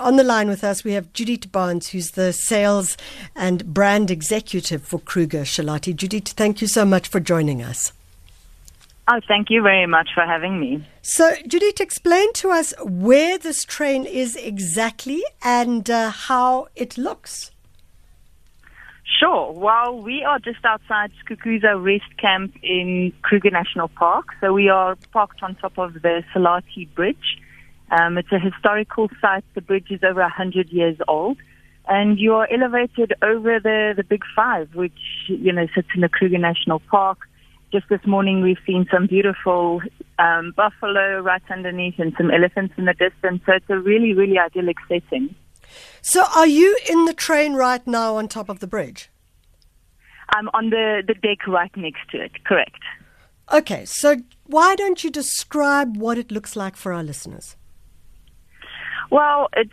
On the line with us, we have Judith Barnes, who's the sales and brand executive for Kruger Shalati. Judith, thank you so much for joining us. Oh, thank you very much for having me. So, Judith, explain to us where this train is exactly and uh, how it looks. Sure. Well, we are just outside Skukuza Rest Camp in Kruger National Park. So we are parked on top of the Selati Bridge. Um, it's a historical site. The bridge is over 100 years old. And you are elevated over the, the Big Five, which, you know, sits in the Kruger National Park. Just this morning, we've seen some beautiful um, buffalo right underneath and some elephants in the distance. So it's a really, really idyllic setting. So, are you in the train right now on top of the bridge? I'm on the, the deck right next to it, correct. Okay, so why don't you describe what it looks like for our listeners? Well, it's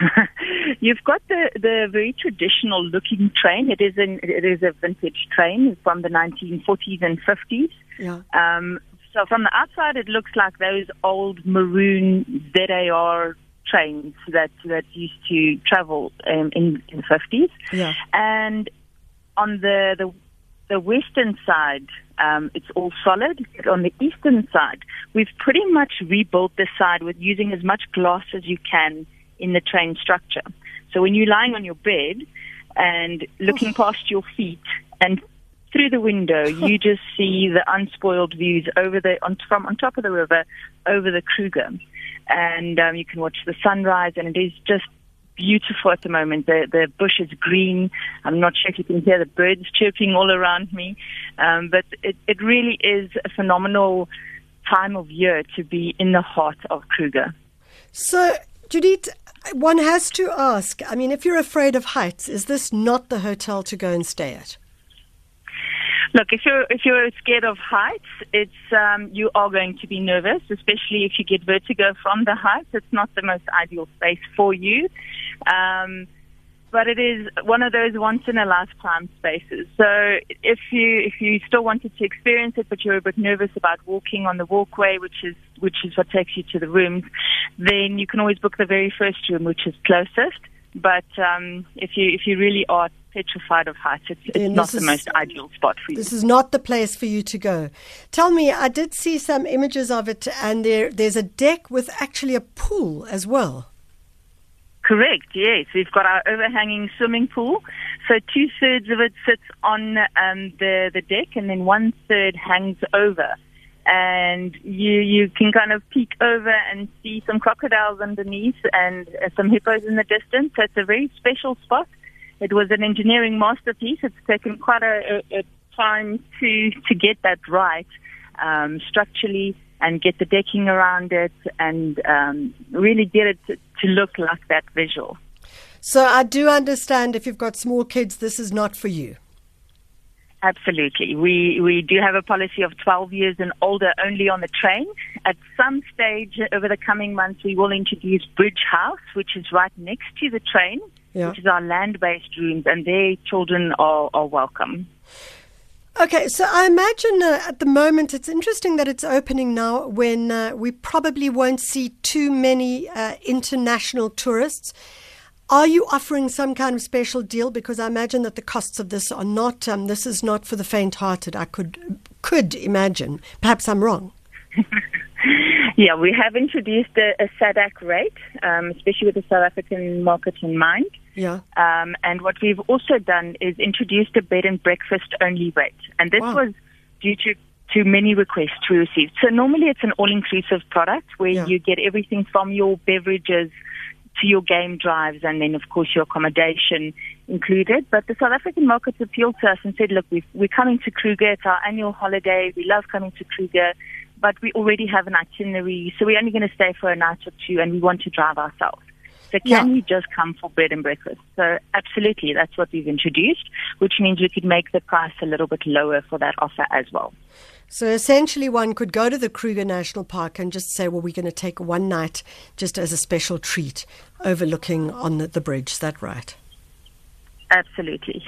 you've got the the very traditional looking train. It is an it is a vintage train from the 1940s and 50s. Yeah. Um, so from the outside, it looks like those old maroon ZAR trains that that used to travel um, in in the 50s. Yeah. And on the the the western side, um, it's all solid. But on the eastern side, we've pretty much rebuilt the side with using as much glass as you can in the train structure. So when you're lying on your bed and looking past your feet and through the window, you just see the unspoiled views over the on, from on top of the river over the Kruger, and um, you can watch the sunrise, and it is just beautiful at the moment. The the bush is green. I'm not sure if you can hear the birds chirping all around me, um, but it it really is a phenomenal time of year to be in the heart of Kruger. So, Judith, one has to ask. I mean, if you're afraid of heights, is this not the hotel to go and stay at? Look, if you're if you're scared of heights, it's um, you are going to be nervous, especially if you get vertigo from the heights. It's not the most ideal space for you, um, but it is one of those once in a lifetime spaces. So if you if you still wanted to experience it, but you're a bit nervous about walking on the walkway, which is which is what takes you to the rooms, then you can always book the very first room, which is closest. But um, if you if you really are petrified of heights, it's, it's not the is, most ideal spot for you. This is not the place for you to go. Tell me, I did see some images of it, and there there's a deck with actually a pool as well. Correct. Yes, we've got our overhanging swimming pool. So two thirds of it sits on um, the the deck, and then one third hangs over and you you can kind of peek over and see some crocodiles underneath and uh, some hippos in the distance. So it's a very special spot. It was an engineering masterpiece. It's taken quite a, a, a time to to get that right um, structurally and get the decking around it and um, really get it to, to look like that visual. So I do understand if you've got small kids, this is not for you. Absolutely. We we do have a policy of 12 years and older only on the train. At some stage over the coming months, we will introduce Bridge House, which is right next to the train, Yeah. which is our land-based rooms, and their children are, are welcome. Okay, so I imagine uh, at the moment it's interesting that it's opening now when uh, we probably won't see too many uh, international tourists. Are you offering some kind of special deal? Because I imagine that the costs of this are not. Um, this is not for the faint-hearted. I could could imagine. Perhaps I'm wrong. Yeah, we have introduced a, a SADC rate, um, especially with the South African market in mind. Yeah. Um, and what we've also done is introduced a bed and breakfast only rate. And this Wow. was due to, to many requests we received. So normally it's an all-inclusive product where Yeah. you get everything from your beverages to your game drives and then of course your accommodation included. But the South African markets appealed to us and said, look, we've, we're coming to Kruger. It's our annual holiday. We love coming to Kruger. But we already have an itinerary, so we're only going to stay for a night or two, and we want to drive ourselves. So can Yeah. you just come for bed and breakfast? So absolutely, that's what we've introduced, which means we could make the price a little bit lower for that offer as well. So essentially, one could go to the Kruger National Park and just say, "Well, we're going to take one night just as a special treat, overlooking on the, the bridge." Is that right? Absolutely.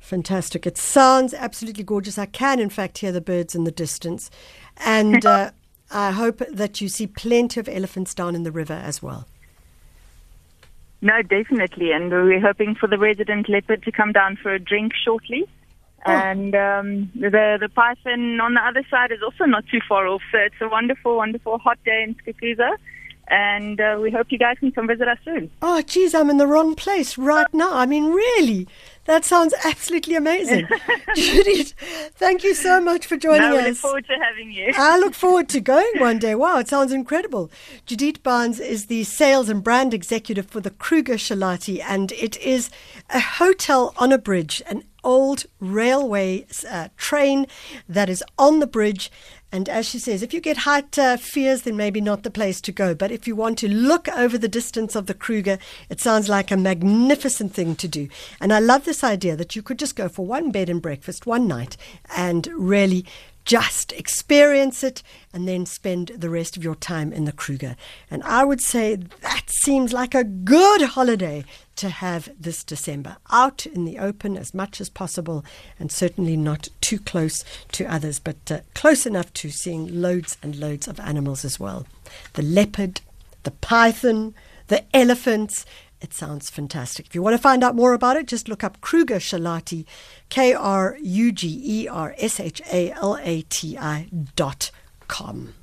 Fantastic. It sounds absolutely gorgeous. I can, in fact, hear the birds in the distance. And uh, I hope that you see plenty of elephants down in the river as well. No, definitely. And we're hoping for the resident leopard to come down for a drink shortly. Oh. And um, the the python on the other side is also not too far off. So it's a wonderful, wonderful hot day in Skukuza. And uh, we hope you guys can come visit us soon. Oh, geez, I'm in the wrong place right now. I mean, really, that sounds absolutely amazing. Judith, thank you so much for joining no, us. I look forward to having you. I look forward to going one day. Wow, it sounds incredible. Judith Barnes is the sales and brand executive for the Kruger Shalati, and it is a hotel on a bridge, an old railway uh, train that is on the bridge. And as she says, if you get height uh, fears, then maybe not the place to go. But if you want to look over the distance of the Kruger, it sounds like a magnificent thing to do. And I love this idea that you could just go for one bed and breakfast one night and really just experience it and then spend the rest of your time in the Kruger. And I would say that seems like a good holiday to have this December. Out in the open as much as possible and certainly not too close to others, but uh, close enough to seeing loads and loads of animals as well. The leopard, the python, the elephants, it sounds fantastic. If you want to find out more about it, just look up Kruger Shalati, K R U G E R S H A L A T I dot com.